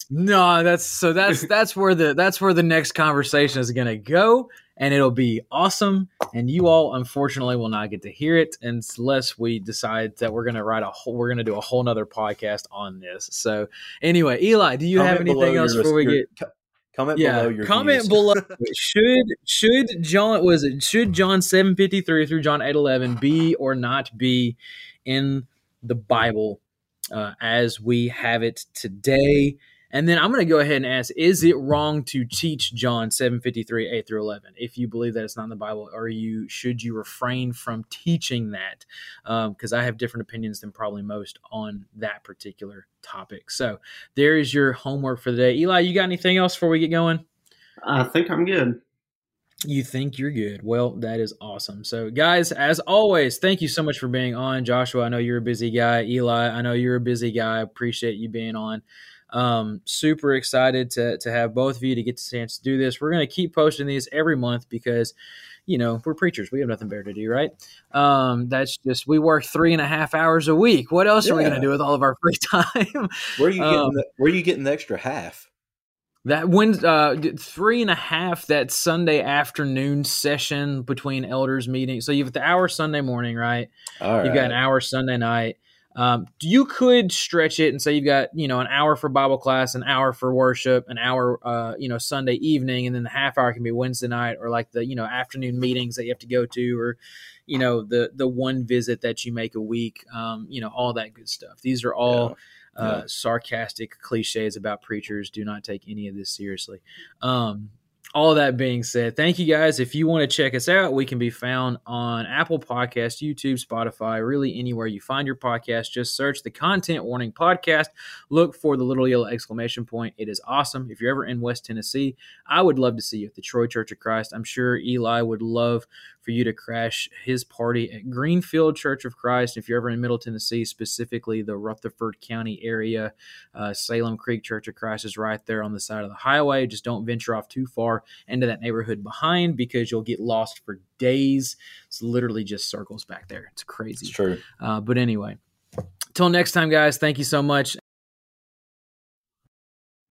No, that's so that's that's where the that's where the next conversation is going to go and it'll be awesome and you all unfortunately will not get to hear it unless we decide that we're going to write a whole we're going to do a whole nother podcast on this. So anyway, Eli, do you have Comment below anything else before we get comment yeah, below your comment views. below. should should John was it should John seven fifty three through John eight eleven be or not be in the Bible uh, as we have it today? And then I'm going to go ahead and ask: Is it wrong to teach John seven fifty three eight through eleven? If you believe that it's not in the Bible, or you should you refrain from teaching that? Um, because I have different opinions than probably most on that particular topic. So there is your homework for the day. Eli, you got anything else before we get going? I think I'm good. You think you're good. Well, that is awesome. So, guys, as always, thank you so much for being on. Joshua, I know you're a busy guy. Eli, I know you're a busy guy. Appreciate you being on. Um, super excited to, to have both of you to get the chance to do this. We're going to keep posting these every month because, you know, we're preachers. We have nothing better to do, right? Um, that's just, we work three and a half hours a week. What else are we going to do with all of our free time? Where are you getting? Um, the, where are you getting the extra half? That when uh, three and a half that Sunday afternoon session between elders meeting. So you've got the hour Sunday morning, right? All right. You've got an hour Sunday night. Um, you could stretch it and say you've got you know an hour for Bible class, an hour for worship, an hour uh, you know Sunday evening, and then the half hour can be Wednesday night or like the you know afternoon meetings that you have to go to, or you know the the one visit that you make a week. Um, you know all that good stuff. These are all uh, Yeah. sarcastic cliches about preachers. Do not take any of this seriously. Um, all that being said, thank you guys. If you want to check us out, we can be found on Apple Podcast, YouTube, Spotify, really anywhere you find your podcast. Just search the Content Warning Podcast. Look for the little yellow exclamation point. It is awesome. If you're ever in West Tennessee, I would love to see you at the Troy Church of Christ. I'm sure Eli would love for you to crash his party at Greenfield Church of Christ. If you're ever in Middle Tennessee, specifically the Rutherford County area, uh, Salem Creek Church of Christ is right there on the side of the highway. Just don't venture off too far into that neighborhood behind because you'll get lost for days. It's literally just circles back there. It's crazy. It's true. Uh, but anyway, till next time, guys, thank you so much.